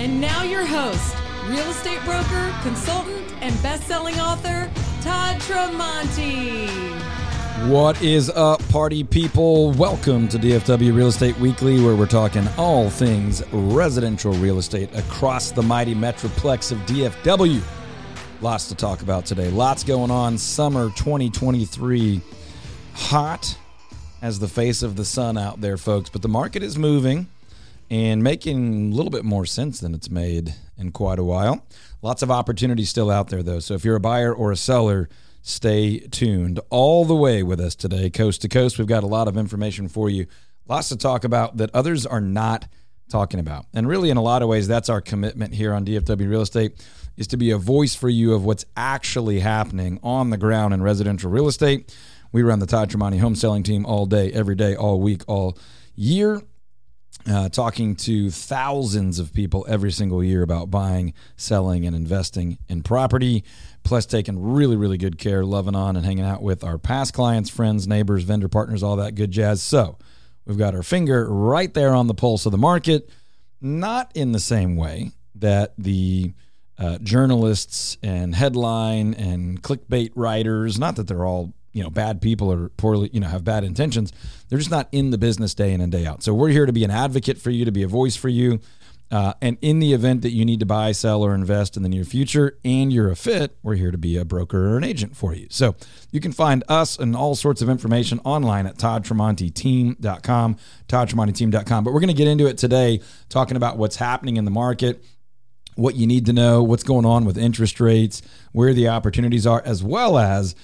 And now your host, real estate broker, consultant, and best-selling author, Todd Tramonte. What is up, party people? Welcome to DFW Real Estate Weekly, where we're talking all things residential real estate across the mighty metroplex of DFW. Lots to talk about today. Lots going on. Summer 2023. Hot as the face of the sun out there, folks. But the market is moving and making a little bit more sense than it's made in quite a while. Lots of opportunities still out there, though. So if you're a buyer or a seller, stay tuned all the way with us today, coast to coast. We've got a lot of information for you, lots to talk about that others are not talking about. And really, in a lot of ways, that's our commitment here on DFW Real Estate is to be a voice for you of what's actually happening on the ground in residential real estate. We run the Todd Tramonte home selling team all day, every day, all week, all year uh, talking to thousands of people every single year about buying, selling, and investing in property. Plus, taking really, really good care, loving on, and hanging out with our past clients, friends, neighbors, vendor partners, all that good jazz. So, we've got our finger right there on the pulse of the market, not in the same way that the uh, journalists and headline and clickbait writers, not that they're all you know bad people or poorly you know have bad intentions they're just not in the business day in and day out. So we're here to be an advocate for you to be a voice for you. Uh, and in the event that you need to buy sell or invest in the near future and you're a fit we're here to be a broker or an agent for you. So you can find us and all sorts of information online at toddtramonteteam.com toddtramonteteam.com but we're going to get into it today talking about what's happening in the market what you need to know what's going on with interest rates where the opportunities are as well as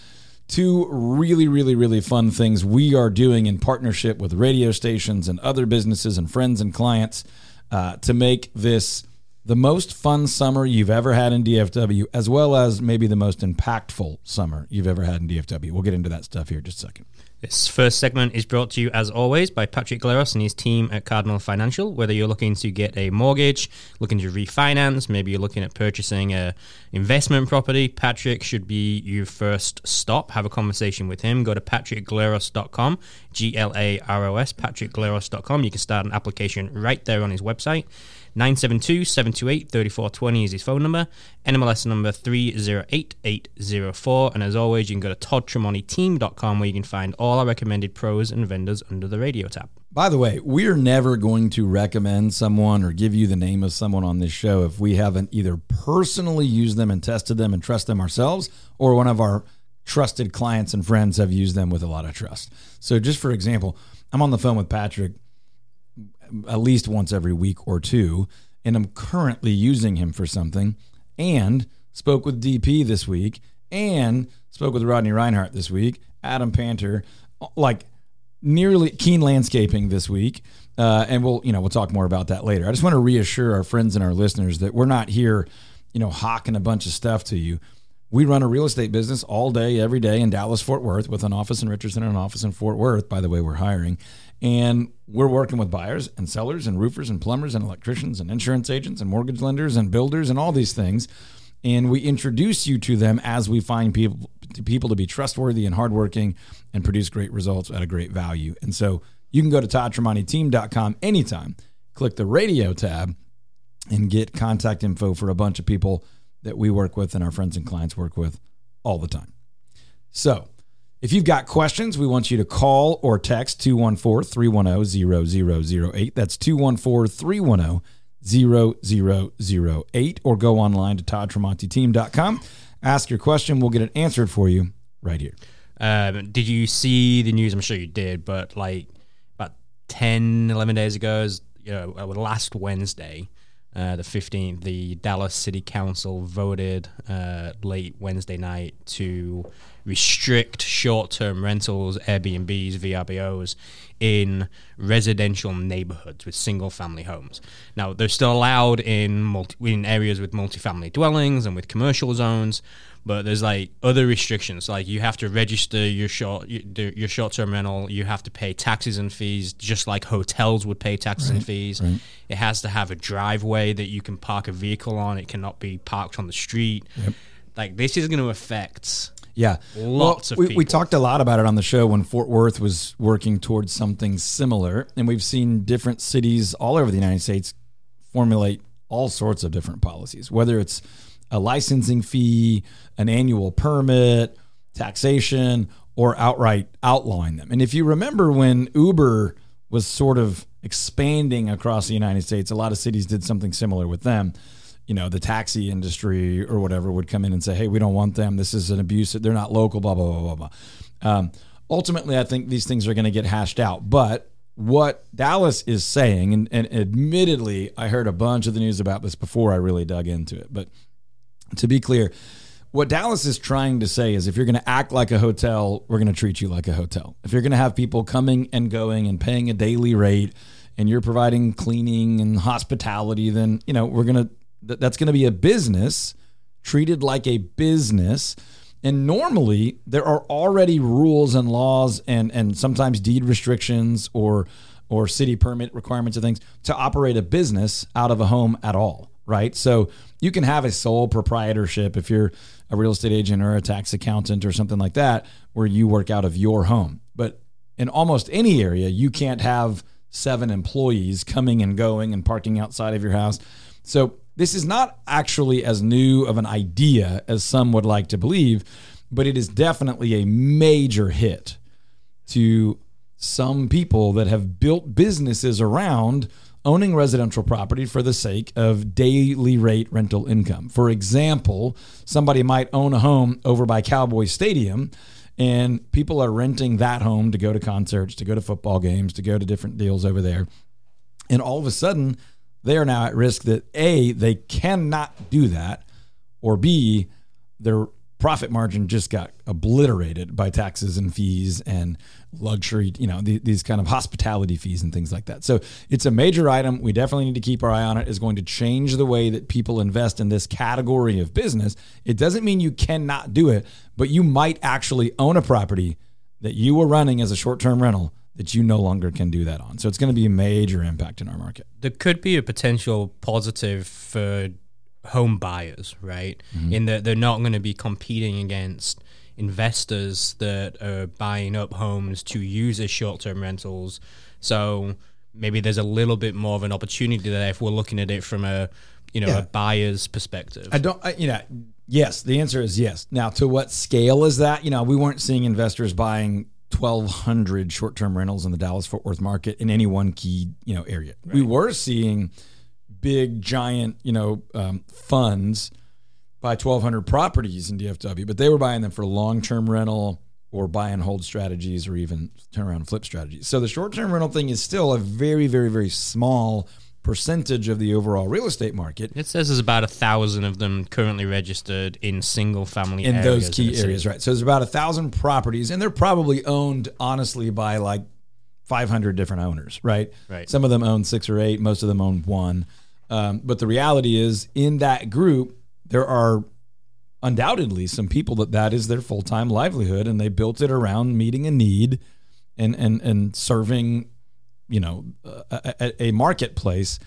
two really, really, really fun things we are doing in partnership with radio stations and other businesses and friends and clients uh, to make this the most fun summer you've ever had in DFW, as well as maybe the most impactful summer you've ever had in DFW. We'll get into that stuff here in just a second. This first segment is brought to you, as always, by Patrick Glaros and his team at Cardinal Financial. Whether you're looking to get a mortgage, looking to refinance, maybe you're looking at purchasing a investment property, Patrick should be your first stop. Have a conversation with him. Go to patrickglaros.com, G-L-A-R-O-S, patrickglaros.com. You can start an application right there on his website. 972-728-3420 is his phone number. NMLS number 308804. And as always, you can go to toddtramonteteam.com where you can find all our recommended pros and vendors under the radio tab. By the way, we're never going to recommend someone or give you the name of someone on this show if we haven't either personally used them and tested them and trust them ourselves or one of our trusted clients and friends have used them with a lot of trust. So just for example, I'm on the phone with Patrick at least once every week or two, and I'm currently using him for something. And spoke with DP this week, and spoke with Rodney Reinhardt this week, Adam Panter, like nearly Keane landscaping this week. Uh, and we'll, you know, we'll talk more about that later. I just want to reassure our friends and our listeners that we're not here, you know, hawking a bunch of stuff to you. We run a real estate business all day, every day in Dallas, Fort Worth, with an office in Richardson and an office in Fort Worth. By the way, we're hiring. And we're working with buyers and sellers and roofers and plumbers and electricians and insurance agents and mortgage lenders and builders and all these things. And we introduce you to them as we find people people to be trustworthy and hardworking and produce great results at a great value. And so you can go to toddtramonteteam.com anytime, click the radio tab, and get contact info for a bunch of people that we work with and our friends and clients work with all the time. So if you've got questions, we want you to call or text 214 310 0008. That's 214 310 0008. Or go online to toddtramonteteam.com. Ask your question. We'll get it answered for you right here. Um, did you see the news? I'm sure you did, but like about 10, 11 days ago, you know, uh, last Wednesday, uh, the 15th, the Dallas City Council voted uh, late Wednesday night to restrict short-term rentals, Airbnbs, VRBOs in residential neighborhoods with single-family homes. Now, they're still allowed in multi- in areas with multifamily dwellings and with commercial zones, but there's like other restrictions. Like you have to register your short your short-term rental. You have to pay taxes and fees, just like hotels would pay taxes right, and fees. Right. It has to have a driveway that you can park a vehicle on. It cannot be parked on the street. Yep. Like this is going to affect yeah, lots well, of we, we, talked a lot about it on the show when Fort Worth was working towards something similar, and we've seen different cities all over the United States formulate all sorts of different policies, whether it's a licensing fee, an annual permit, taxation, or outright outlawing them. And if you remember when Uber was sort of expanding across the United States, a lot of cities did something similar with them. You know, the taxi industry or whatever would come in and say, hey, we don't want them. This is an abuse. They're not local, blah, blah, blah, blah, blah. Um, ultimately, I think these things are going to get hashed out. But what Dallas is saying, and, and admittedly, I heard a bunch of the news about this before I really dug into it. But to be clear, what Dallas is trying to say is if you're going to act like a hotel, we're going to treat you like a hotel. If you're going to have people coming and going and paying a daily rate and you're providing cleaning and hospitality, then, you know, we're going that's going to be a business treated like a business. And normally there are already rules and laws and, and sometimes deed restrictions or, or city permit requirements and things to operate a business out of a home at all right? So you can have a sole proprietorship if you're a real estate agent or a tax accountant or something like that, where you work out of your home. But in almost any area, you can't have seven employees coming and going and parking outside of your house. So this is not actually as new of an idea as some would like to believe, but it is definitely a major hit to some people that have built businesses around owning residential property for the sake of daily rate rental income. For example, somebody might own a home over by Cowboy Stadium and people are renting that home to go to concerts, to go to football games, to go to different deals over there. And all of a sudden, they are now at risk that A, they cannot do that, or B, their profit margin just got obliterated by taxes and fees and luxury, you know, the, these kind of hospitality fees and things like that. So it's a major item. We definitely need to keep our eye on it. It's going to change the way that people invest in this category of business. It doesn't mean you cannot do it, but you might actually own a property that you were running as a short-term rental that you no longer can do that on. So it's going to be a major impact in our market. There could be a potential positive for home buyers, right? Mm-hmm. In that they're not going to be competing against investors that are buying up homes to use as short-term rentals. So maybe there's a little bit more of an opportunity there if we're looking at it from a you know yeah. a buyer's perspective. I don't, I, you know, yes. The answer is yes. Now, to what scale is that? You know, we weren't seeing investors buying 1,200 short-term rentals in the Dallas Fort Worth market in any one key you know area. Right. We were seeing big giant you know um, funds buy 1,200 properties in DFW, but they were buying them for long term rental or buy and hold strategies or even turnaround flip strategies. So the short term rental thing is still a very, very, very small percentage of the overall real estate market. It says there's about a thousand of them currently registered in single family in those key areas, right? So there's about a thousand properties, and they're probably owned honestly by like 500 different owners, right? Right. Some of them own six or eight, most of them own one. Um, but the reality is, in that group, there are undoubtedly some people that that is their full-time livelihood and they built it around meeting a need and and and serving you know a, a marketplace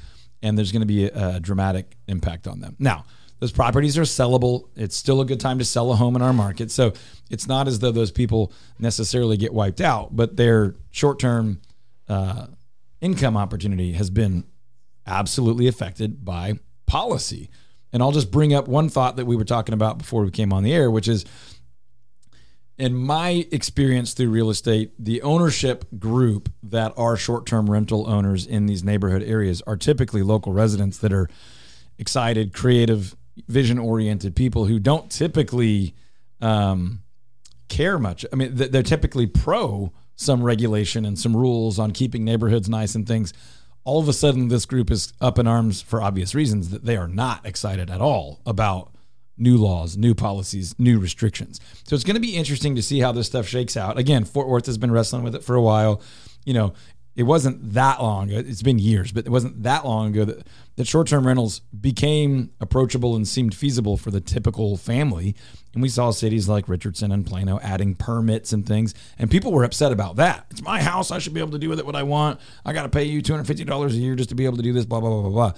and there's going to be a, a, dramatic impact on them. Now those properties are sellable. It's still a good time to sell a home in our market. So it's not as though those people necessarily get wiped out but their short-term uh, income opportunity has been absolutely affected by policy. And I'll just bring up one thought that we were talking about before we came on the air, which is in my experience through real estate, the ownership group that are short term rental owners in these neighborhood areas are typically local residents that are excited, creative, vision oriented people who don't typically um, care much. I mean, they're typically pro some regulation and some rules on keeping neighborhoods nice and things all of a sudden this group is up in arms for obvious reasons that they are not excited at all about new laws, new policies, new restrictions. So it's going to be interesting to see how this stuff shakes out. Again, Fort Worth has been wrestling with it for a while. You know, it wasn't that long. It's been years, but it wasn't that long ago that, that short term rentals became approachable and seemed feasible for the typical family. And we saw cities like Richardson and Plano adding permits and things. And people were upset about that. It's my house. I should be able to do with it what I want. I got to pay you $250 a year just to be able to do this, blah, blah, blah, blah, blah.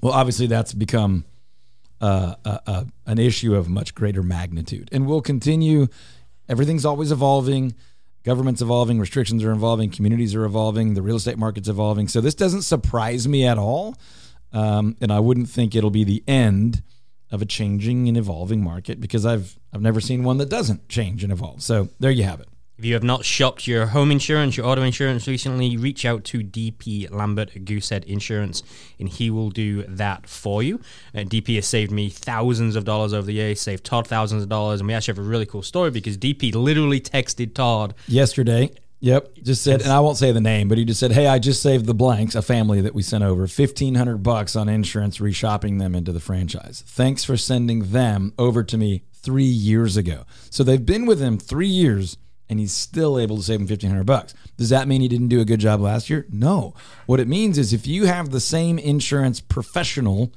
Well, obviously, that's become uh, uh, an issue of much greater magnitude. And we'll continue. Everything's always evolving government's evolving, restrictions are evolving, communities are evolving, the real estate market's evolving. So this doesn't surprise me at all. um, and I wouldn't think it'll be the end of a changing and evolving market because I've I've never seen one that doesn't change and evolve. So there you have it. If you have not shopped your home insurance, your auto insurance recently, reach out to DP Lambert Goosehead Insurance, and he will do that for you. Uh, DP has saved me thousands of dollars over the years, saved Todd thousands of dollars, and we actually have a really cool story because DP literally texted Todd Yesterday, yep, just said, and I won't say the name, but he just said, "Hey, I just saved the blanks, a family that we sent over, fifteen hundred bucks on insurance, reshopping them into the franchise. Thanks for sending them over to me three years ago. So they've been with him three years." And he's still able to save him 1500 bucks. Does that mean he didn't do a good job last year? No. What it means is if you have the same insurance professional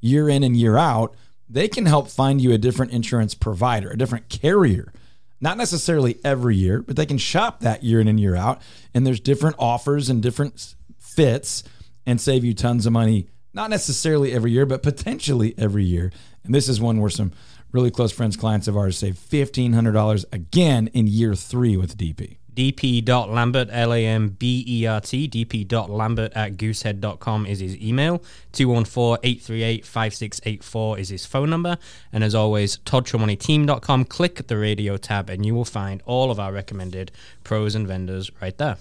year in and year out, they can help find you a different insurance provider, a different carrier. Not necessarily every year, but they can shop that year in and year out and there's different offers and different fits and save you tons of money not necessarily every year, but potentially every year. And this is one where some really close friends, clients of ours save $1,500 again in year three with DP. dp.lambert, L A M B E R T, dp.lambert at goosehead.com is his email. 214 838 5684 is his phone number. And as always, toddtramonteteam.com. Click the radio tab and you will find all of our recommended pros and vendors right there.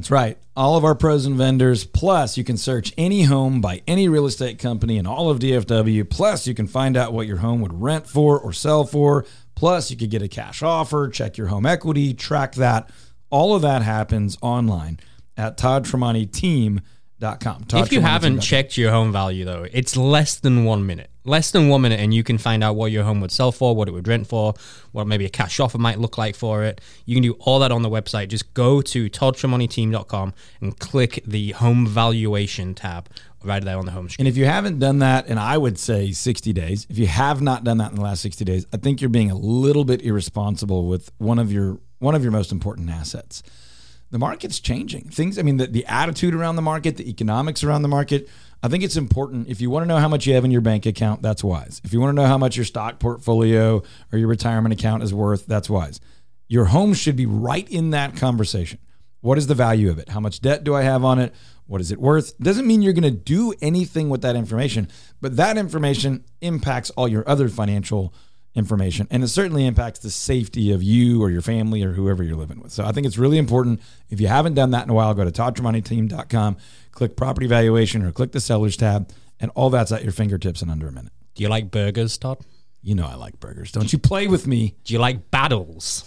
That's right. All of our pros and vendors. Plus, you can search any home by any real estate company in all of DFW. Plus, you can find out what your home would rent for or sell for. Plus, you could get a cash offer, check your home equity, track that. All of that happens online at toddtramonteteam.com. if you haven't checked your home value, though, it's less than one minute. Less than one minute, and you can find out what your home would sell for, what it would rent for, what maybe a cash offer might look like for it. You can do all that on the website. Just go to toddtramonteteam.com and click the home valuation tab right there on the home screen. And if you haven't done that, and I would say 60 days, if you have not done that in the last 60 days, I think you're being a little bit irresponsible with one of your one of your most important assets. The market's changing. Things, I mean, the, the attitude around the market, the economics around the market. I think it's important. If you want to know how much you have in your bank account, that's wise. If you want to know how much your stock portfolio or your retirement account is worth, that's wise. Your home should be right in that conversation. What is the value of it? How much debt do I have on it? What is it worth? Doesn't mean you're going to do anything with that information, but that information impacts all your other financial information and it certainly impacts the safety of you or your family or whoever you're living with. So I think it's really important. If you haven't done that in a while, go to toddtramonteteam.com, click property valuation or click the sellers tab, and all that's at your fingertips in under a minute. do you like burgers, Todd? You know I like burgers. Don't you play with me. Do you like battles?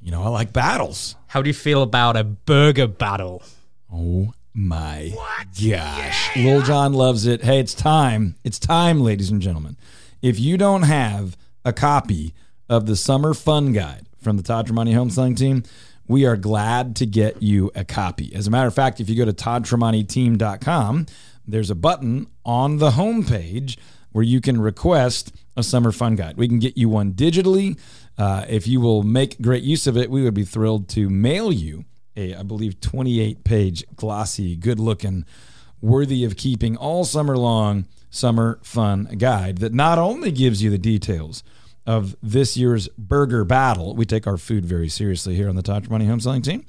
You know I like battles. How do you feel about a burger battle? Oh my gosh. Lil Jon loves it. Hey, it's time. It's time, ladies and gentlemen. If you don't have a copy of the Summer Fun Guide from the Todd Tramonte Home Selling Team, we are glad to get you a copy. As a matter of fact, if you go to toddtramonteteam.com, there's a button on the homepage where you can request a summer fun guide. We can get you one digitally. Uh, if you will make great use of it, we would be thrilled to mail you a, I believe, 28 page, glossy, good looking, worthy of keeping all summer long summer fun guide that not only gives you the details of this year's burger battle. We take our food very seriously here on the Todd Money Home Selling Team.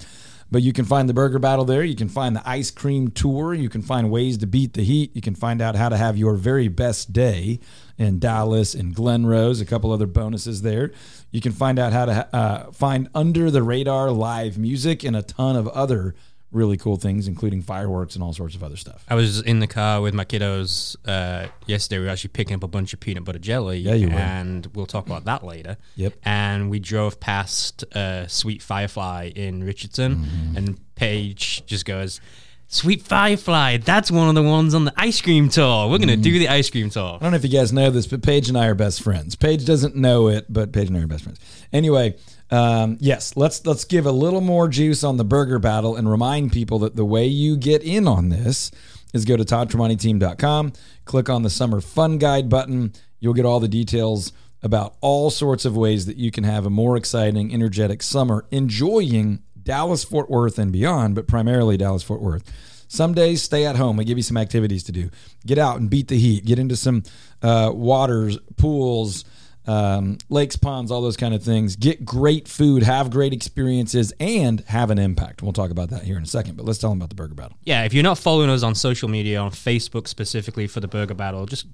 But you can find the burger battle there. You can find the ice cream tour. You can find ways to beat the heat. You can find out how to have your very best day in Dallas and Glen Rose, a couple other bonuses there. You can find out how to uh, find under the radar live music and a ton of other really cool things, including fireworks and all sorts of other stuff. I was in the car with my kiddos uh, yesterday. We were actually picking up a bunch of peanut butter jelly. Yeah, you were. And we'll talk about that later. Yep. And we drove past uh, Sweet Firefly in Richardson, Mm-hmm. and Paige just goes, Sweet Firefly, that's one of the ones on the ice cream tour. We're going to Mm-hmm. do the ice cream tour. I don't know if you guys know this, but Paige and I are best friends. Paige doesn't know it, but Paige and I are best friends. Anyway, um, yes, let's let's give a little more juice on the burger battle and remind people that the way you get in on this is go to toddtramonteteam.com, click on the summer fun guide button. You'll get all the details about all sorts of ways that you can have a more exciting, energetic summer enjoying Dallas Fort Worth and beyond, but primarily Dallas Fort Worth. Some days stay at home. We give you some activities to do. Get out and beat the heat. Get into some uh, waters, pools, um, lakes, ponds, all those kind of things. Get great food, have great experiences, and have an impact. We'll talk about that here in a second. But let's tell them about the Burger Battle. Yeah, if you're not following us on social media, on Facebook specifically for the Burger Battle, just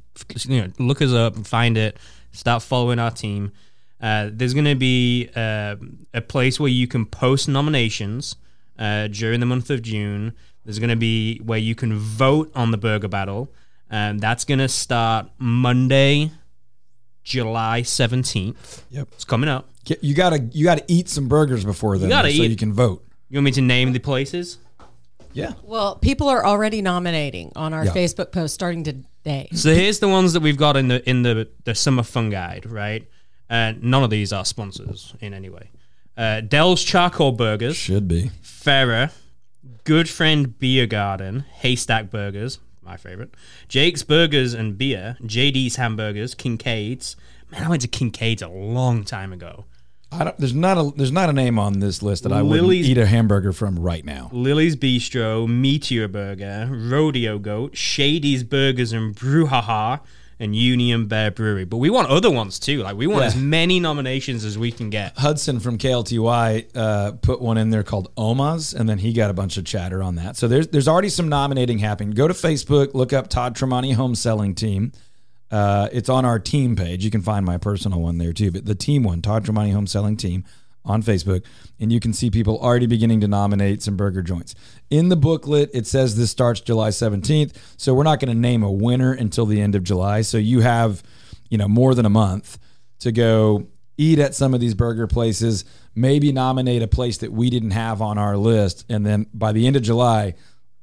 you know look us up, find it, start following our team. Uh, there's going to be uh, a place where you can post nominations uh, during the month of June. There's going to be where you can vote on the Burger Battle. And that's going to start Monday, July 17th. Yep. It's coming up. You gotta you gotta eat some burgers before then, gotta so eat- you can vote. You want me to name the places? Yeah. Well, people are already nominating on our Yeah. Facebook post starting today. So here's the ones that we've got in the in the the summer fun guide, right? And none of these are sponsors in any way. Uh, Del's Charcoal Burgers, Should be. Ferrer, Good Friend Beer Garden, Haystack Burgers, my favorite, Jake's Burgers and Beer, JD's Hamburgers, Kincaid's. Man, I went to Kincaid's a long time ago. I don't, there's not a there's not a name on this list that I would eat a hamburger from right now. Lily's Bistro, Meteor Burger, Rodeo Goat, Shady's Burgers and Brouhaha, and Union Bear Brewery. But we want other ones too. Like we want Yeah. as many nominations as we can get. Hudson from KLTY uh, put one in there called Omas, and then he got a bunch of chatter on that. So there's there's already some nominating happening. Go to Facebook, look up Todd Tramonte Home Selling Team. Uh, it's on our team page. You can find my personal one there too, but the team one, Todd Tramonte Home Selling Team, on Facebook, and you can see people already beginning to nominate some burger joints. In the booklet, it says this starts July 17th, so we're not going to name a winner until the end of July. So you have, you know, more than a month to go eat at some of these burger places, maybe nominate a place that we didn't have on our list, and then by the end of July,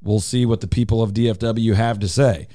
we'll see what the people of DFW have to say.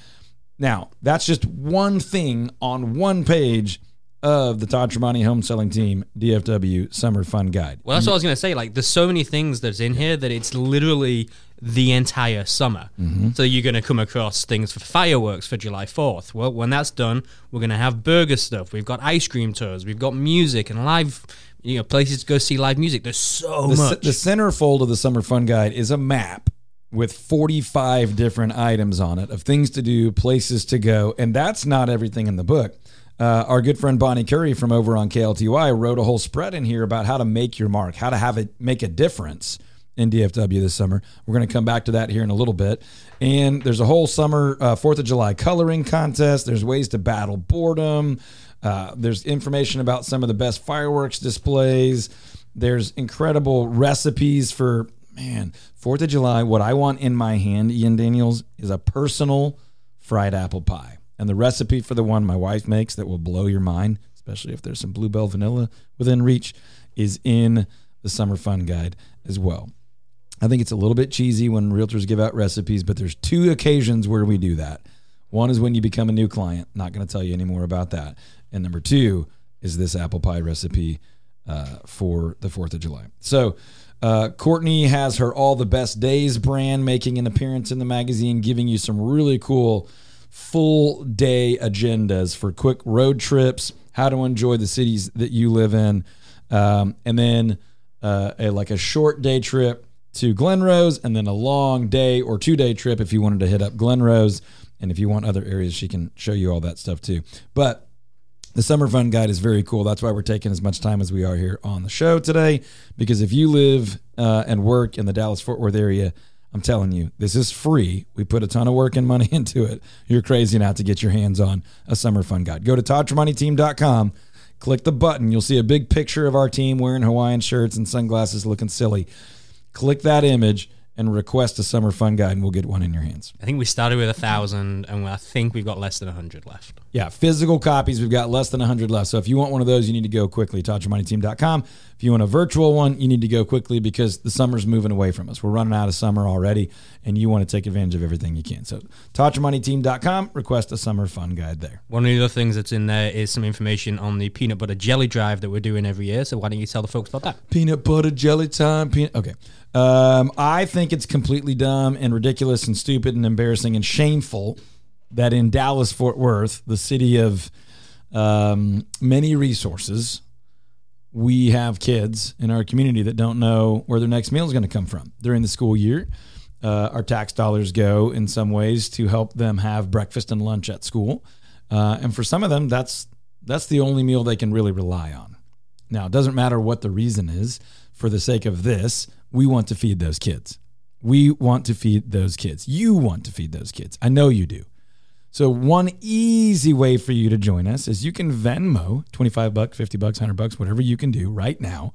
Now, that's just one thing on one page of the Todd Tramonte Home Selling Team DFW Summer Fun Guide. Well, that's what I was gonna say. Like, there's so many things that's in here that it's literally the entire summer. Mm-hmm. So you're gonna come across things for fireworks for July 4th. Well, when that's done, we're gonna have burger stuff. We've got ice cream tours. We've got music and live, you know, places to go see live music. There's so The, much. the centerfold of the Summer Fun Guide is a map with 45 different items on it of things to do, places to go, and that's not everything in the book. Uh, our good friend Bonnie Curry from over on KLTY wrote a whole spread in here about how to make your mark, how to have it make a difference in DFW this summer. We're going to come back to that here in a little bit. And there's a whole summer uh, Fourth of July coloring contest. There's ways to battle boredom. Uh, there's information about some of the best fireworks displays. There's incredible recipes for man Fourth of July. What I want in my hand, Ian Daniels, is a personal fried apple pie. And the recipe for the one my wife makes that will blow your mind, especially if there's some bluebell vanilla within reach, is in the summer fun guide as well. I think it's a little bit cheesy when realtors give out recipes, but there's two occasions where we do that. One is when you become a new client. Not going to tell you any more about that. And number two is this apple pie recipe uh, for the 4th of July. So, uh, Courtney has her All the Best Days brand making an appearance in the magazine, giving you some really cool full day agendas for quick road trips, how to enjoy the cities that you live in, um, and then uh, a, like a short day trip to Glen Rose, and then a long day or two day trip if you wanted to hit up Glen Rose. And if you want other areas, she can show you all that stuff too. But the summer fun guide is very cool. That's why we're taking as much time as we are here on the show today. Because if you live uh, and work in the Dallas Fort Worth area, I'm telling you, this is free. We put a ton of work and money into it. You're crazy not to get your hands on a summer fun guide. Go to ToddTramonteTeam.com, click the button. You'll see a big picture of our team wearing Hawaiian shirts and sunglasses looking silly. Click that image and request a summer fun guide, and we'll get one in your hands. I think we started with a thousand, and I think we've got less than a hundred left. Yeah, physical copies, we've got less than a 100 left. So if you want one of those, you need to go quickly, ToddTramonteTeam.com. If you want a virtual one, you need to go quickly because the summer's moving away from us. We're running out of summer already, and you want to take advantage of everything you can. So ToddTramonteTeam.com, request a summer fun guide there. One of the other things that's in there is some information on the peanut butter jelly drive that we're doing every year. So why don't you tell the folks about that? Peanut butter jelly time. Peanut. Okay. Um, I think it's completely dumb and ridiculous and stupid and embarrassing and shameful that in Dallas Fort Worth, the city of um, many resources, we have kids in our community that don't know where their next meal is going to come from during the school year. Uh, our tax dollars go in some ways to help them have breakfast and lunch at school, uh, and for some of them, that's That's the only meal they can really rely on. Now, it doesn't matter what the reason is. For the sake of this, we want to feed those kids. We want to feed those kids. You want to feed those kids. I know you do. So one easy way for you to join us is you can Venmo 25 bucks, 50 bucks, 100 bucks, whatever you can do right now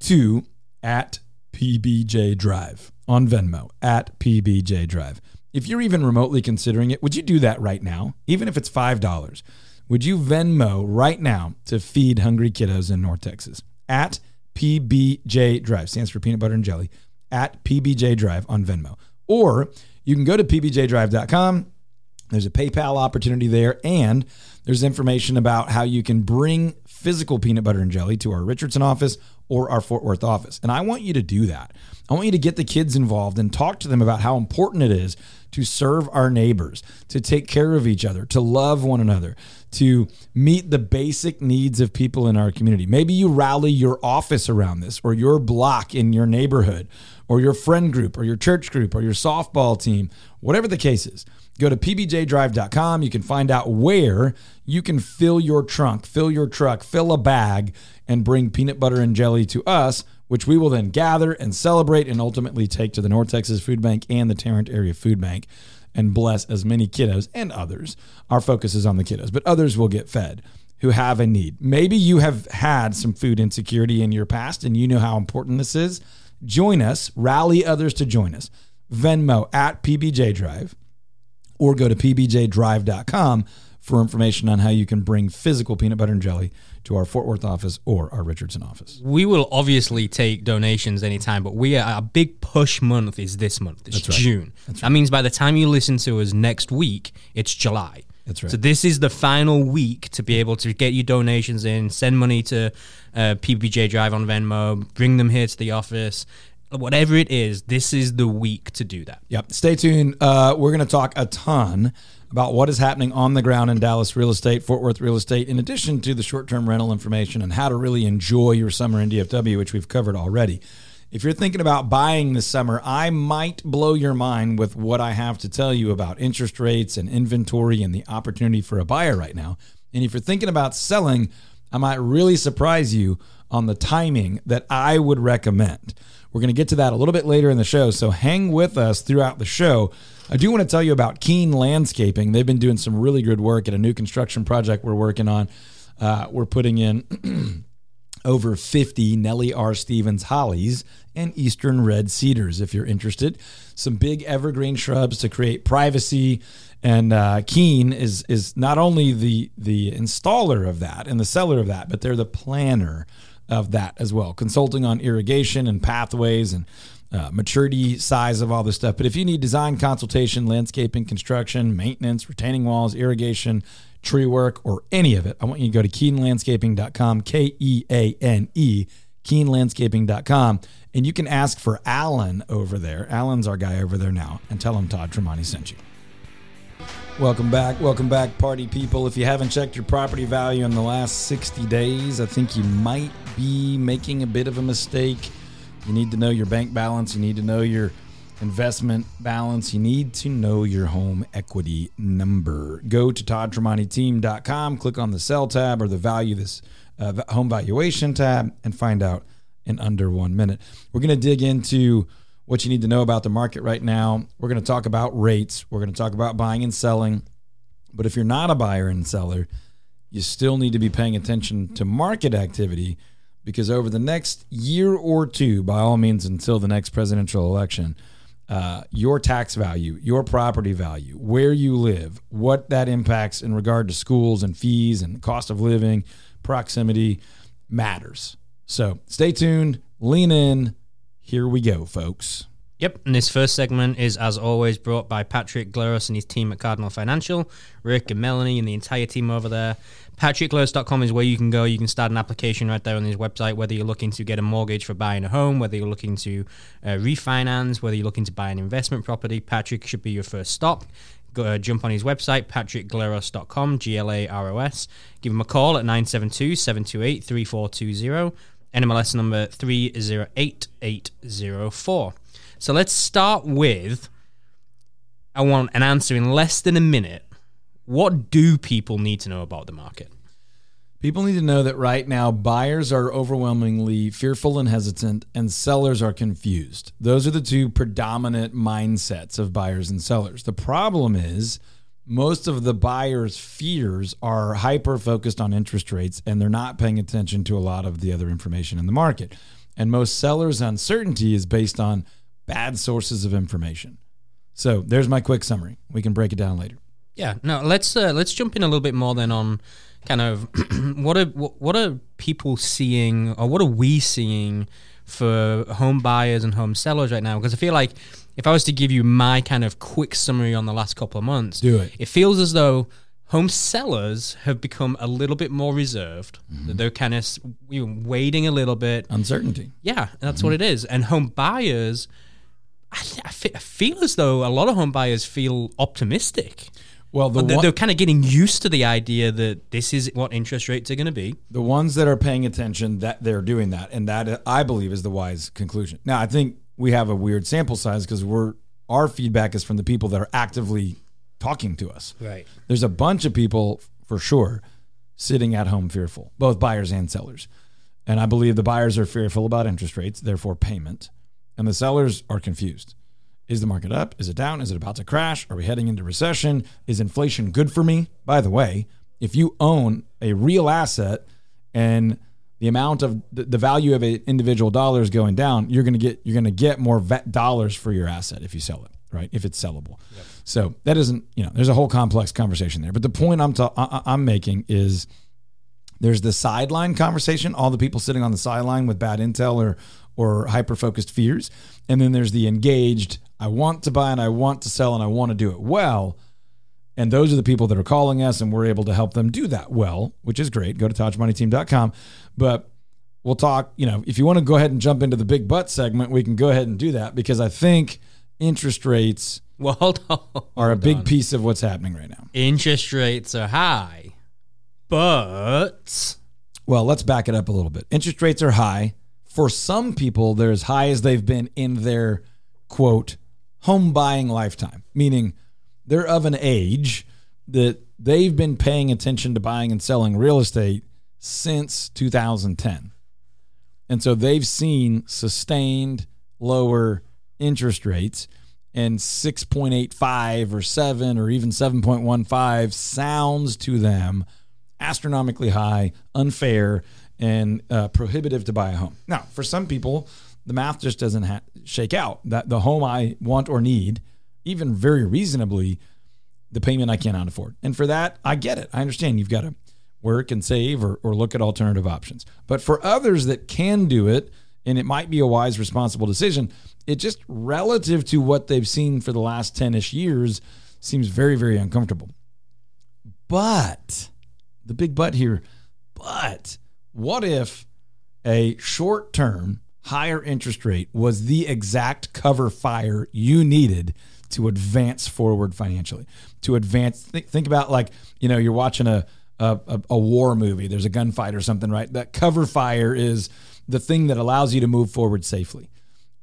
to at PBJ Drive on Venmo at PBJ Drive. If you're even remotely considering it, would you do that right now? Even if it's $5, would you Venmo right now to feed hungry kiddos in North Texas at PBJ Drive, stands for peanut butter and jelly, at PBJ Drive on Venmo. Or you can go to pbjdrive.com. There's a PayPal opportunity there, and there's information about how you can bring physical peanut butter and jelly to our Richardson office or our Fort Worth office. And I want you to do that. I want you to get the kids involved and talk to them about how important it is to serve our neighbors, to take care of each other, to love one another, to meet the basic needs of people in our community. Maybe you rally your office around this, or your block in your neighborhood, or your friend group, or your church group, or your softball team, whatever the case is. Go to pbjdrive.com. You can find out where you can fill your trunk, fill your truck, fill a bag, and bring peanut butter and jelly to us, which we will then gather and celebrate and ultimately take to the North Texas Food Bank and the Tarrant Area Food Bank and bless as many kiddos and others. Our focus is on the kiddos, but others will get fed who have a need. Maybe you have had some food insecurity in your past and you know how important this is. Join us, rally others to join us. Venmo at PBJ Drive or go to pbjdrive.com for information on how you can bring physical peanut butter and jelly to our Fort Worth office or our Richardson office. We will obviously take donations anytime, but we are our big push month is this month. It's That's right. June. That's That means by the time you listen to us next week, it's July. That's right. So this is the final week to be able to get your donations in, send money to uh, PBJ Drive on Venmo, bring them here to the office. Whatever it is, this is the week to do that. Yep. Stay tuned. Uh, we're going to talk a ton about what is happening on the ground in Dallas real estate, Fort Worth real estate, in addition to the short term rental information and how to really enjoy your summer in DFW, which we've covered already. If you're thinking about buying this summer, I might blow your mind with what I have to tell you about interest rates and inventory and the opportunity for a buyer right now. And if you're thinking about selling, I might really surprise you on the timing that I would recommend. We're going to get to that a little bit later in the show, so hang with us throughout the show. I do want to tell you about Keane Landscaping. They've been doing some really good work at a new construction project we're working on. Uh, we're putting in over 50 Nellie R. Stevens hollies and eastern red cedars if you're interested. Some big evergreen shrubs to create privacy. And uh, Keane is is not only the the installer of that and the seller of that, but they're the planner of that as well, consulting on irrigation and pathways and uh, maturity size of all this stuff. But if you need design consultation, landscaping, construction, maintenance, retaining walls, irrigation, tree work, or any of it, I want you to go to keanelandscaping.com, K E A N E, keanelandscaping.com, and you can ask for Alan over there. Alan's our guy over there now, and tell him Todd Tramonte sent you. Welcome back. Welcome back, party people. If you haven't checked your property value in the last 60 days, I think you might be making a bit of a mistake. You need to know your bank balance. You need to know your investment balance. You need to know your home equity number. Go to toddtramonteteam.com, click on the sell tab or the value this uh, home valuation tab, and find out in under one minute. We're going to dig into what you need to know about the market right now. We're going to talk about rates. We're going to talk about buying and selling. But if you're not a buyer and seller, you still need to be paying attention to market activity because over the next year or two, by all means, until the next presidential election, uh, your tax value, your property value, where you live, what that impacts in regard to schools and fees and cost of living, proximity matters. So stay tuned, lean in. Here we go, folks. Yep, and this first segment is, as always, brought by Patrick Glaros and his team at Cardinal Financial, Rick and Melanie and the entire team over there. PatrickGlaros.com is where you can go. You can start an application right there on his website, whether you're looking to get a mortgage for buying a home, whether you're looking to uh, refinance, whether you're looking to buy an investment property. Patrick should be your first stop. Go, uh, jump on his website, patrickglaros.com, G L A R O S. Give him a call at 972 728 3420. NMLS number 308804. So let's start with I want an answer in less than a minute. What do people need to know about the market? People need to know that right now, buyers are overwhelmingly fearful and hesitant, and sellers are confused. Those are the two predominant mindsets of buyers and sellers. The problem is, most of the buyers' fears are hyper focused on interest rates, and they're not paying attention to a lot of the other information in the market. And most sellers' uncertainty is based on bad sources of information. So there's my quick summary. We can break it down later. Yeah, no, let's uh, let's jump in a little bit more then on kind of what are what are people seeing or what are we seeing for home buyers and home sellers right now? Because I feel like if I was to give you my kind of quick summary on the last couple of months, Do it. It feels as though home sellers have become a little bit more reserved. Mm-hmm. That They're kind of you know, waiting a little bit. Uncertainty. Yeah, that's mm-hmm. what it is. And home buyers, I, th- I I feel as though a lot of home buyers feel optimistic. Well, the They're, one, they're kind of getting used to the idea that this is what interest rates are going to be. the ones that are paying attention that they're doing that, and that I believe is the wise conclusion. Now, I think we have a weird sample size because we're our feedback is from the people that are actively talking to us. Right. There's a bunch of people for sure sitting at home fearful, both buyers and sellers. And I believe the buyers are fearful about interest rates, therefore payment, and the sellers are confused. Is the market up? Is it down? Is it about to crash? Are we heading into recession? Is inflation good for me? By the way, if you own a real asset and the amount of the, value of an individual dollar is going down, you're going to get you're going to get more vet dollars for your asset if you sell it, right? If it's sellable. So that isn't you know there's a whole complex conversation there. But the point I'm ta- I- I'm making is there's the sideline conversation, all the people sitting on the sideline with bad intel or or hyper focused fears, and then there's the engaged. I want to buy and I want to sell and I want to do it well. And those are the people that are calling us, and we're able to help them do that well, which is great. Go to touchmoneyteam.com. But we'll talk, you know, if you want to go ahead and jump into the big butt segment, we can go ahead and do that because I think interest rates Well, hold on. are a big on. piece of what's happening right now. Interest rates are high, but Well, let's back it up a little bit. Interest rates are high. For some people, they're as high as they've been in their quote home buying lifetime, meaning they're of an age that they've been paying attention to buying and selling real estate since 2010. And so they've seen sustained lower interest rates and 6.85 or 7 or even 7.15 sounds to them astronomically high, unfair, and uh, prohibitive to buy a home. Now, for some people, the math just doesn't ha- shake out. That the home I want or need, even very reasonably, the payment I cannot afford. And for that, I get it. I understand you've got to work and save or, or look at alternative options. But for others that can do it, and it might be a wise, responsible decision, it just relative to what they've seen for the last 10 ish years seems very, very uncomfortable. But the big but here, but what if a short term higher interest rate was the exact cover fire you needed to advance forward financially? To advance, think, think about like, you know, you're watching a, a, a, a war movie, there's a gunfight or something, right? That cover fire is the thing that allows you to move forward safely.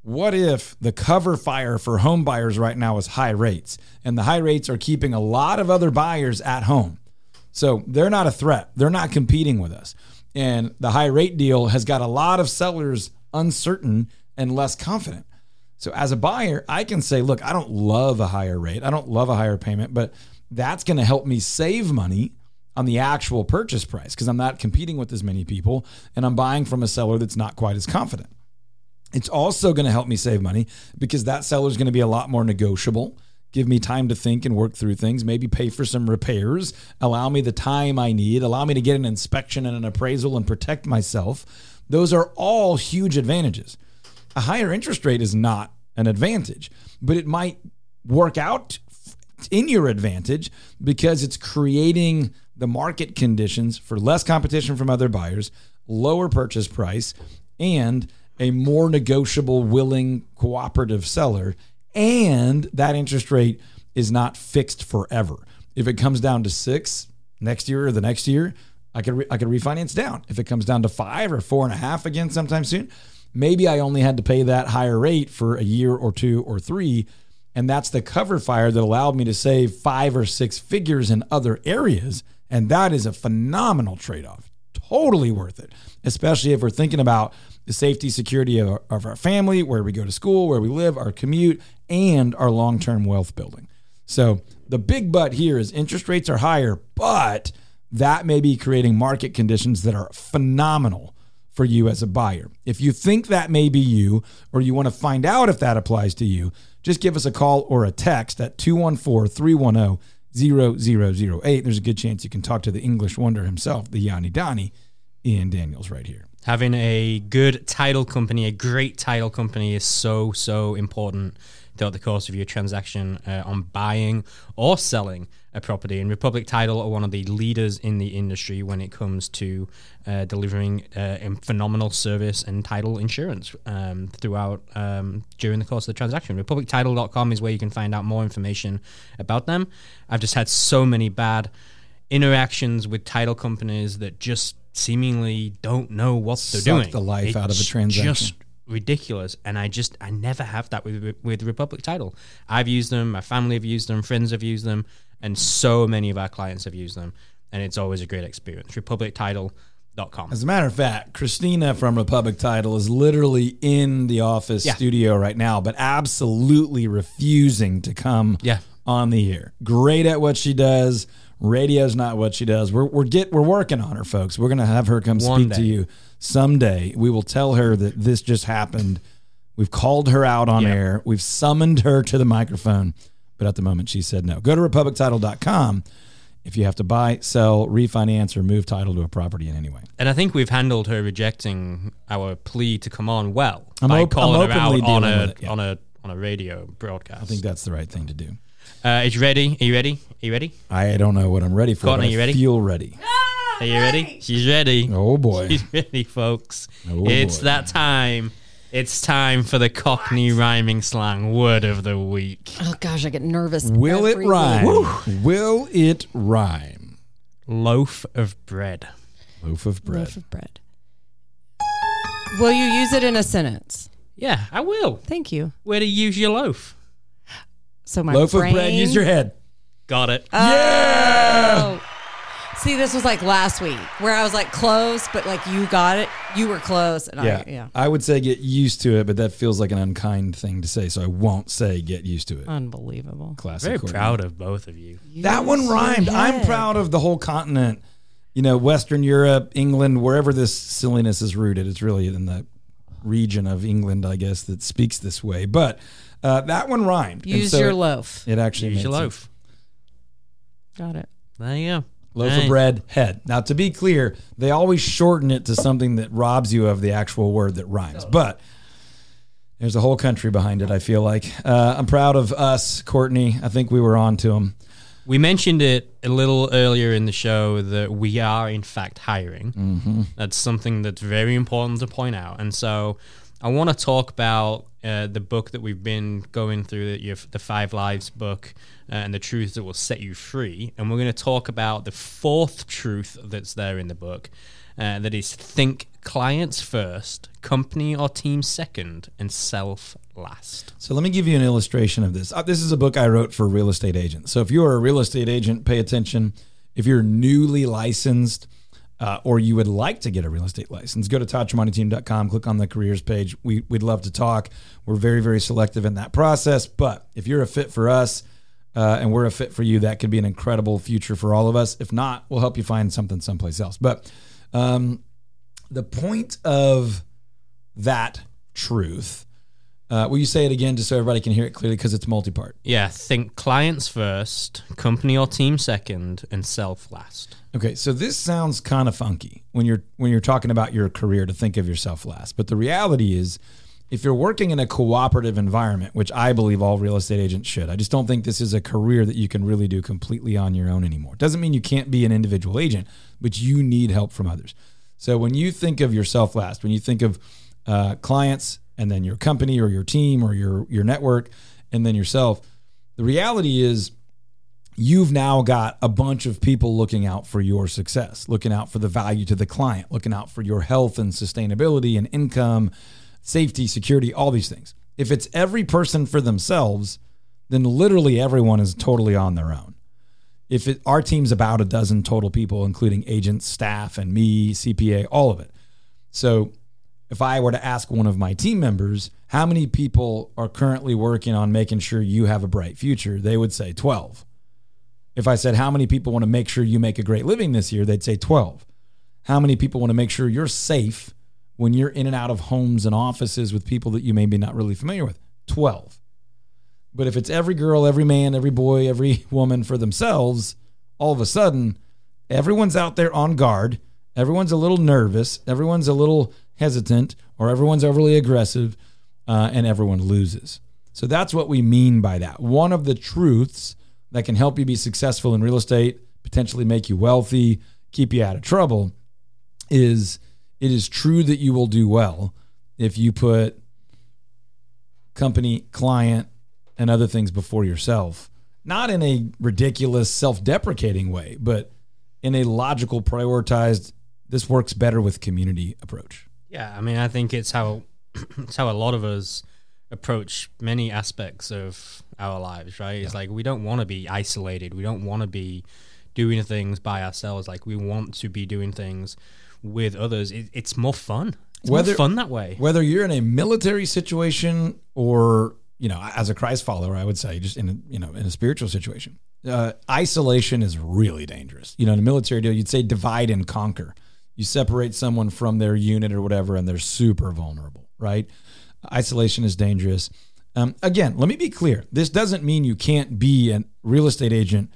What if the cover fire for home buyers right now is high rates and the high rates are keeping a lot of other buyers at home? So they're not a threat. They're not competing with us. And the high rate deal has got a lot of sellers uncertain and less confident. So as a buyer, I can say, look, I don't love a higher rate. I don't love a higher payment, but that's going to help me save money on the actual purchase price because I'm not competing with as many people and I'm buying from a seller that's not quite as confident. It's also going to help me save money because that seller is going to be a lot more negotiable, give me time to think and work through things, maybe pay for some repairs, allow me the time I need, allow me to get an inspection and an appraisal and protect myself. Those are all huge advantages. A higher interest rate is not an advantage, but it might work out in your advantage because it's creating the market conditions for less competition from other buyers, lower purchase price, and a more negotiable, willing, cooperative seller. And that interest rate is not fixed forever. If it comes down to six next year or the next year, I could re- I could refinance down. If it comes down to five or four and a half again sometime soon, maybe I only had to pay that higher rate for a year or two or three. And that's the cover fire that allowed me to save five or six figures in other areas. And that is a phenomenal trade off. totally worth it, especially if we're thinking about the safety, security of our, of our family, where we go to school, where we live, our commute, and our long term wealth building. So the big but here is interest rates are higher, but that may be creating market conditions that are phenomenal for you as a buyer. If you think that may be you, or you want to find out if that applies to you, just give us a call or a text at 214 310 0008. There's a good chance you can talk to the English wonder himself, the Yanni Dani, Ian Daniels, right here. Having a good title company, a great title company, is so so important throughout the course of your transaction uh, on buying or selling a property. And Republic Title are one of the leaders in the industry when it comes to uh, delivering uh, phenomenal service and title insurance um, throughout um, during the course of the transaction. RepublicTitle.com is where you can find out more information about them. I've just had so many bad interactions with title companies that just seemingly don't know what they're Suck doing. the life It's out of a transaction. Just ridiculous and i just i never have that with with republic title i've used them my family have used them friends have used them and so many of our clients have used them and it's always a great experience republictitle.com As a matter of fact, Christina from Republic Title is literally in the office Yeah. studio right now, but absolutely refusing to come Yeah. on the air. Great at what she does. Radio's not what she does. We're we're get we're working on her, folks. We're gonna have her come One speak to you someday. We will tell her that this just happened. We've called her out on Yeah. air. We've summoned her to the microphone, but at the moment she said no. Go to republictitle.com if you have to buy, sell, refinance, or move title to a property in any way. and i think we've handled her rejecting our plea to come on well I'm by op- I'm calling her out on a it, yeah. on a on a radio broadcast I think that's the right thing to do. uh, is you ready are you ready are you ready I don't know what I'm ready for. Courtney, but you ready? Feel ready. Are you ready she's ready Oh boy. She's ready, folks. Oh, it's boy. that time. It's time for the Cockney rhyming slang word of the week. Oh gosh, I get nervous. Will it rhyme? week. Will it rhyme? Loaf of bread. Loaf of bread. Loaf of bread. Will you use it in a sentence? Yeah, I will. Thank you. Where to use your loaf? So my Loaf brain, of bread. Use your head. Got it. Oh. See, this was like last week where I was like close, but like you got it. You were close, and Yeah. I yeah. I would say get used to it, but that feels like an unkind thing to say, so I won't say get used to it. Unbelievable. Classic. Very Courtney. proud of both of you. That one Use your rhymed. I'm proud of the whole continent. You know, Western Europe, England, wherever this silliness is rooted. It's really in the region of England, I guess, that speaks this way. But uh, that one rhymed. Use so your loaf. It actually Use made your sense. loaf. Got it. There you go. Loaf Hey. of bread, head. Now, to be clear, they always shorten it to something that robs you of the actual word that rhymes. But there's a whole country behind it, I feel like. Uh, I'm proud of us, Courtney. I think we were on to them. We mentioned it a little earlier in the show that we are, in fact, hiring. Mm-hmm. That's something that's very important to point out. And so I want to talk about uh, the book that we've been going through, the, the Five Lives book, and the truths that will set you free. And we're going to talk about the fourth truth that's there in the book. Uh, that is think clients first, company or team second, and self last. So let me give you an illustration of this. Uh, this is a book I wrote for real estate agents. So if you are a real estate agent, pay attention. If you're newly licensed uh, or you would like to get a real estate license, go to toddtramonteteam.com, click on the careers page. We, we'd love to talk. We're very, very selective in that process. But if you're a fit for us uh, and we're a fit for you, that could be an incredible future for all of us. If not, we'll help you find something someplace else. But um, the point of that truth, uh, will you say it again just so everybody can hear it clearly because it's multi-part? Yeah, think clients first, company or team second, and self last. Okay, so this sounds kind of funky when you're when you're talking about your career to think of yourself last. But the reality is if you're working in a cooperative environment, which I believe all real estate agents should. I just don't think this is a career that you can really do completely on your own anymore. Doesn't mean you can't be an individual agent, but you need help from others. So when you think of yourself last, when you think of uh, clients and then your company or your team or your your network and then yourself, the reality is you've now got a bunch of people looking out for your success, looking out for the value to the client, looking out for your health and sustainability and income, safety, security, all these things. If it's every person for themselves, then literally everyone is totally on their own. if it, our team's about a dozen total people, including agents, staff, and me, CPA, all of it. So if I were to ask one of my team members, how many people are currently working on making sure you have a bright future, they would say 12. If I said, how many people want to make sure you make a great living this year, they'd say 12. How many people want to make sure you're safe when you're in and out of homes and offices with people that you may be not really familiar with? 12. But if it's every girl, every man, every boy, every woman for themselves, all of a sudden, everyone's out there on guard. Everyone's a little nervous. Everyone's a little hesitant, or everyone's overly aggressive, uh, and everyone loses. So that's what we mean by that. One of the truths that can help you be successful in real estate, potentially make you wealthy, keep you out of trouble, is it is true that you will do well if you put company, client, and other things before yourself. Not in a ridiculous, self deprecating way, but in a logical, prioritized, this works better with community approach. Yeah, I mean, I think it's how it's how a lot of us approach many aspects of our lives, right? It's like we don't want to be isolated. We don't want to be doing things by ourselves. Like we want to be doing things with others. It, it's more fun. It's whether, more fun that way. Whether you're in a military situation or you know, as a Christ follower, I would say just in a, you know in a spiritual situation, uh, isolation is really dangerous. You know, in a military deal, you'd say divide and conquer. You separate someone from their unit or whatever, and they're super vulnerable, right? Isolation is dangerous. Um, again, let me be clear. This doesn't mean you can't be a real estate agent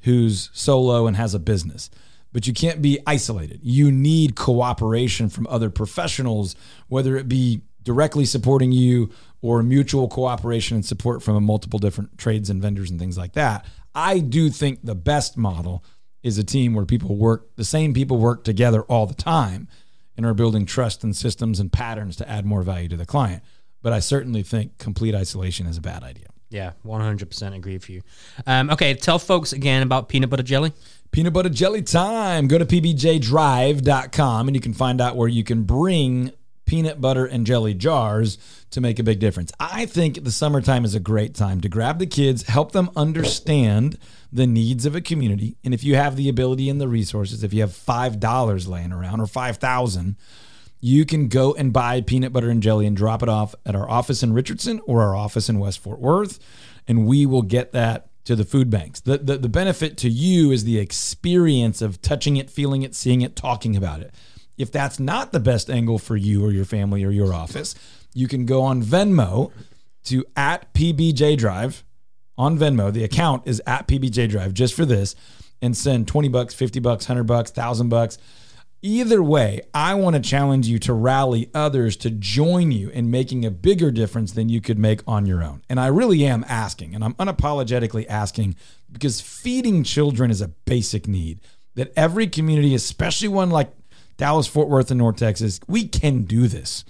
who's solo and has a business, but you can't be isolated. You need cooperation from other professionals, whether it be directly supporting you or mutual cooperation and support from multiple different trades and vendors and things like that. I do think the best model is a team where people work, the same people work together all the time and are building trust and systems and patterns to add more value to the client. But I certainly think complete isolation is a bad idea. Yeah, 100% agree with you. Um, okay, tell folks again about peanut butter jelly. Peanut butter jelly time. Go to pbjdrive.com and you can find out where you can bring peanut butter and jelly jars to make a big difference. I think the summertime is a great time to grab the kids, help them understand the needs of a community, and if you have the ability and the resources, if you have $5 laying around or 5000 you can go and buy peanut butter and jelly and drop it off at our office in Richardson or our office in West Fort Worth, and we will get that to the food banks. The, the, the benefit to you is the experience of touching it, feeling it, seeing it, talking about it. If that's not the best angle for you or your family or your office, you can go on Venmo to at PBJ Drive on Venmo. The account is at PBJ Drive just for this and send 20 bucks, 50 bucks, 100 bucks, 1000 bucks Either way, I want to challenge you to rally others to join you in making a bigger difference than you could make on your own. And I really am asking, and I'm unapologetically asking because feeding children is a basic need that every community, especially one like Dallas, Fort Worth, and North Texas, we can do this.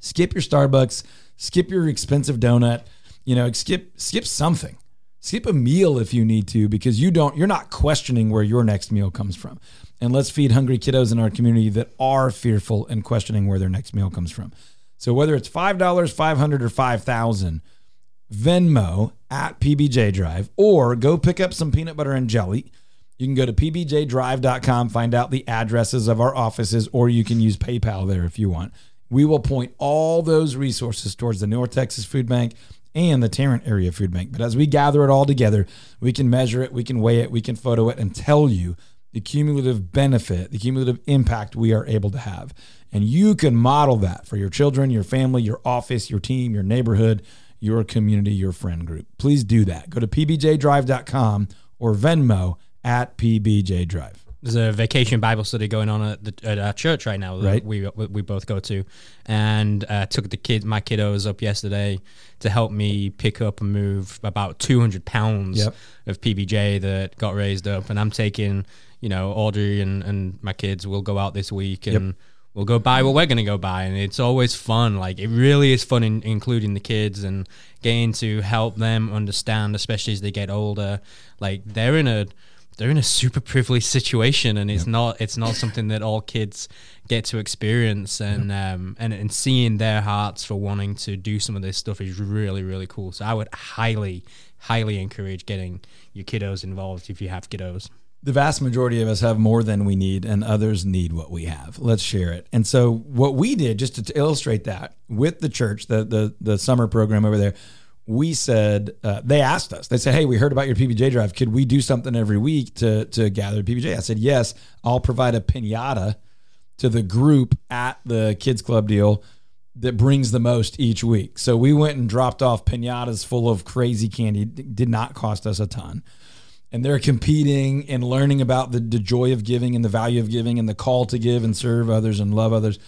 Skip your Starbucks, skip your expensive donut, you know, skip skip something. Skip a meal if you need to because you don't you're not questioning where your next meal comes from and let's feed hungry kiddos in our community that are fearful and questioning where their next meal comes from. So whether it's five dollars, five hundred, or five thousand, Venmo at PBJ Drive, or go pick up some peanut butter and jelly. You can go to pbjdrive.com, find out the addresses of our offices, or you can use PayPal there if you want. We will point all those resources towards the North Texas Food Bank and the Tarrant Area Food Bank. But as we gather it all together, we can measure it, we can weigh it, we can photo it, and tell you the cumulative benefit, the cumulative impact we are able to have. And you can model that for your children, your family, your office, your team, your neighborhood, your community, your friend group. Please do that. Go to pbjdrive.com or Venmo at pbjdrive. There's a vacation Bible study going on at, the, at our church right now that right. we we both go to, and uh, took the kids, my kiddos, up yesterday to help me pick up and move about 200 pounds yep. of PBJ that got raised up, and I'm taking you know, Audrey and, and my kids will go out this week and yep. we'll go buy what we're going to go buy. And it's always fun. Like, it really is fun in, including the kids and getting to help them understand, especially as they get older. Like, they're in a. They're in a super privileged situation, and it's yep. not it's not something that all kids get to experience. And yep. um, and and seeing their hearts for wanting to do some of this stuff is really really cool. So I would highly highly encourage getting your kiddos involved if you have kiddos. The vast majority of us have more than we need, and others need what we have. Let's share it. And so, what we did, just to, to illustrate that, with the church, the the the summer program over there, we said uh, they asked us. They said, "Hey, we heard about your PBJ drive. Could we do something every week to to gather PBJ?" I said, "Yes. I'll provide a pinata to the group at the kids club deal." that brings the most each week. So we went and dropped off pinatas full of crazy candy. Did not cost us a ton. And they're competing and learning about the, the joy of giving and the value of giving and the call to give and serve others and love others.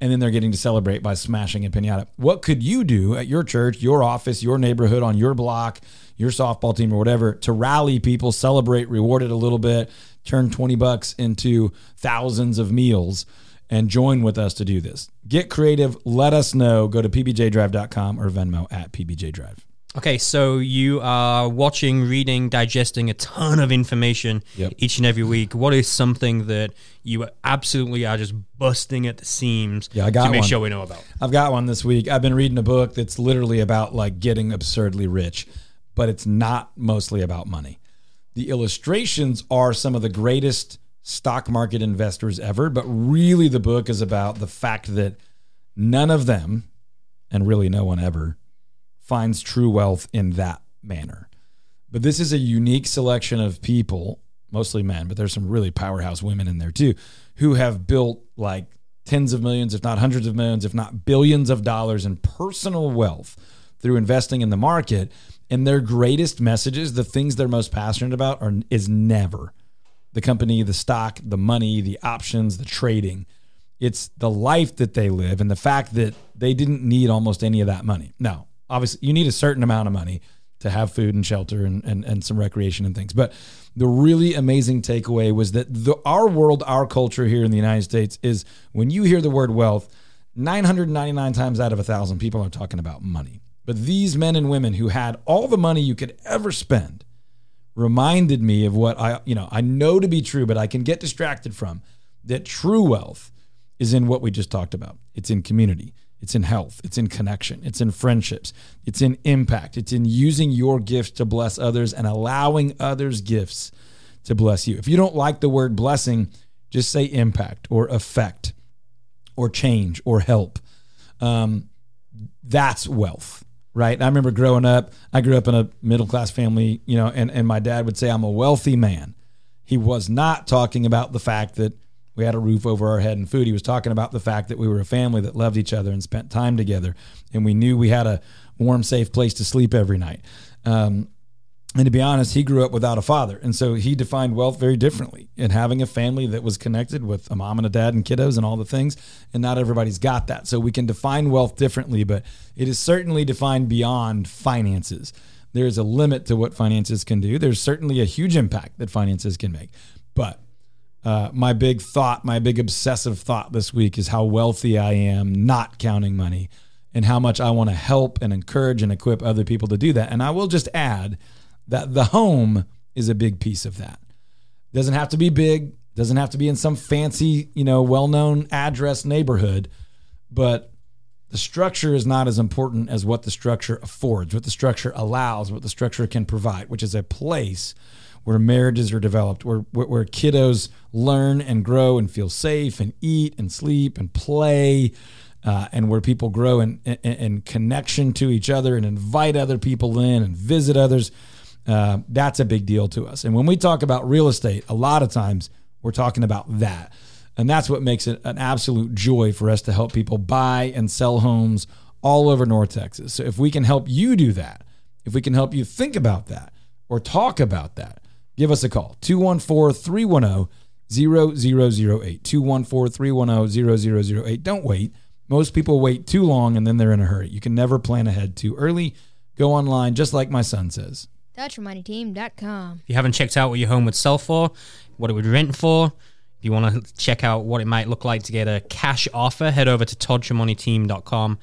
And then they're getting to celebrate by smashing a pinata. What could you do at your church, your office, your neighborhood, on your block, your softball team, or whatever to rally people, celebrate, reward it a little bit, turn 20 bucks into thousands of meals? and join with us to do this. Get creative. Let us know. Go to pbjdrive.com or Venmo at pbjdrive. Okay, so you are watching, reading, digesting a ton of information Yep. each and every week. What is something that you absolutely are just busting at the seams Yeah, I got to make one. sure we know about? I've got one this week. I've been reading a book that's literally about like getting absurdly rich, but it's not mostly about money. The illustrations are some of the greatest stock market investors ever, but really the book is about the fact that none of them, and really no one ever, finds true wealth in that manner. But this is a unique selection of people, mostly men, but there's some really powerhouse women in there too, who have built like tens of millions, if not hundreds of millions, if not billions of dollars in personal wealth through investing in the market. And their greatest messages, the things they're most passionate about, are is never the company, the stock, the money, the options, the trading. It's the life that they live and the fact that they didn't need almost any of that money. Now, obviously, you need a certain amount of money to have food and shelter and, and, and some recreation and things. But the really amazing takeaway was that the, our world, our culture here in the United States is when you hear the word wealth, 999 times out of a thousand people are talking about money. But these men and women who had all the money you could ever spend reminded me of what I, you know, I know to be true, but I can get distracted from that true wealth is in what we just talked about. It's in community, it's in health, it's in connection, it's in friendships, it's in impact, it's in using your gifts to bless others and allowing others' gifts to bless you. If you don't like the word blessing, just say impact or effect or change or help. Um, that's wealth, right? I remember growing up, I grew up in a middle class family, you know, and, and my dad would say, I'm a wealthy man. He was not talking about the fact that we had a roof over our head and food. He was talking about the fact that we were a family that loved each other and spent time together. And we knew we had a warm, safe place to sleep every night. Um, and to be honest, he grew up without a father. And so he defined wealth very differently in having a family that was connected with a mom and a dad and kiddos and all the things. And not everybody's got that. So we can define wealth differently, but it is certainly defined beyond finances. There's a limit to what finances can do. There's certainly a huge impact that finances can make. But uh, my big thought, my big obsessive thought this week is how wealthy I am not counting money and how much I want to help and encourage and equip other people to do that. And I will just add that the home is a big piece of that. Doesn't have to be big, doesn't have to be in some fancy, you know, well-known address neighborhood, but the structure is not as important as what the structure affords, what the structure allows, what the structure can provide, which is a place where marriages are developed, where, where, kiddos learn and grow and feel safe and eat and sleep and play, uh, and where people grow in, in, in connection to each other and invite other people in and visit others. Uh, that's a big deal to us. And when we talk about real estate, a lot of times we're talking about that. And that's what makes it an absolute joy for us to help people buy and sell homes all over North Texas. So if we can help you do that, if we can help you think about that or talk about that, give us a call 214 310 0008. 214 310 0008. Don't wait. Most people wait too long and then they're in a hurry. You can never plan ahead too early. Go online, just like my son says. ToddTramonteTeam.com. If you haven't checked out what your home would sell for, what it would rent for, if you want to check out what it might look like to get a cash offer, head over to toddtramonteteam.com.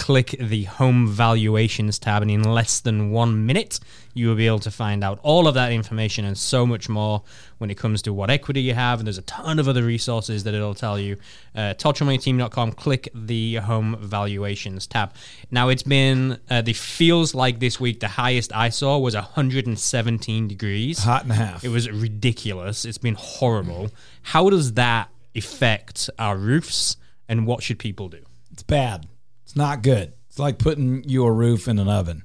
click the home valuations tab, and in less than one minute, you will be able to find out all of that information and so much more when it comes to what equity you have. And there's a ton of other resources that it'll tell you. Uh, ToddTramonteTeam.com, click the home valuations tab. Now, it's been, uh, the feels like this week, the highest I saw was 117 degrees. Hot and a half. It was ridiculous. It's been horrible. How does that affect our roofs, and what should people do? It's bad. It's not good. It's like putting your roof in an oven.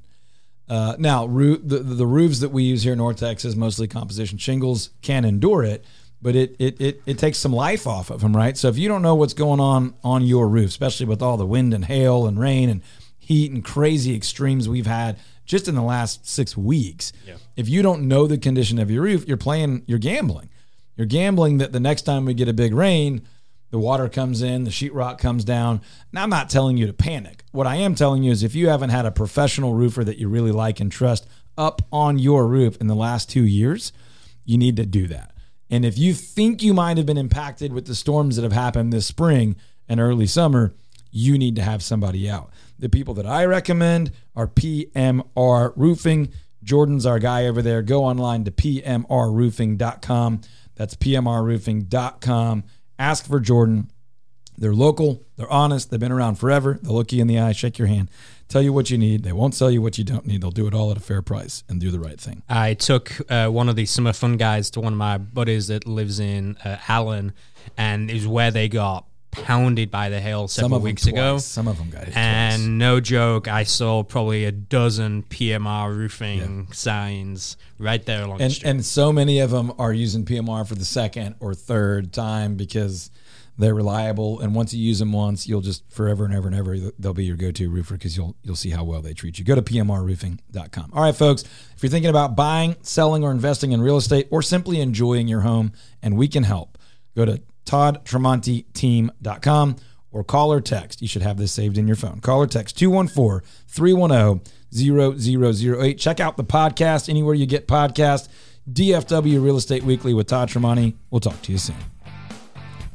Uh, now, roo- the, the roofs that we use here in North Texas, mostly composition shingles, can endure it, but it, it, it, it takes some life off of them, right? So if you don't know what's going on on your roof, especially with all the wind and hail and rain and heat and crazy extremes we've had just in the last six weeks, if you don't know the condition of your roof, you're playing, you're gambling. You're gambling that the next time we get a big rain, the water comes in, the sheetrock comes down. Now, I'm not telling you to panic. What I am telling you is if you haven't had a professional roofer that you really like and trust up on your roof in the last two years, you need to do that. And if you think you might have been impacted with the storms that have happened this spring and early summer, you need to have somebody out. The people that I recommend are PMR Roofing. Jordan's our guy over there. Go online to PMRroofing.com. That's PMRroofing.com. Ask for Jordan. They're local, they're honest, they've been around forever. They'll look you in the eye, shake your hand, tell you what you need. They won't sell you what you don't need. They'll do it all at a fair price and do the right thing. I took uh, one of these summer fun guys to one of my buddies that lives in uh, Allen, and it was where they got pounded by the hail Some several weeks ago. Some of them got And twice. no joke, I saw probably a dozen PMR roofing signs right there along the And, street. and so many of them are using PMR for the second or third time because they're reliable. And once you use them once, you'll just forever and ever and ever they'll be your go-to roofer because you'll you'll see how well they treat you. Go to pmrroofing.com. All right, folks. If you're thinking about buying, selling, or investing in real estate, or simply enjoying your home, and we can help, go to toddtramonteteam.com or call or text. You should have this saved in your phone. Call or text 214 310 0008. Check out the podcast anywhere you get podcasts. DFW Real Estate Weekly with Todd Tramonte. We'll talk to you soon.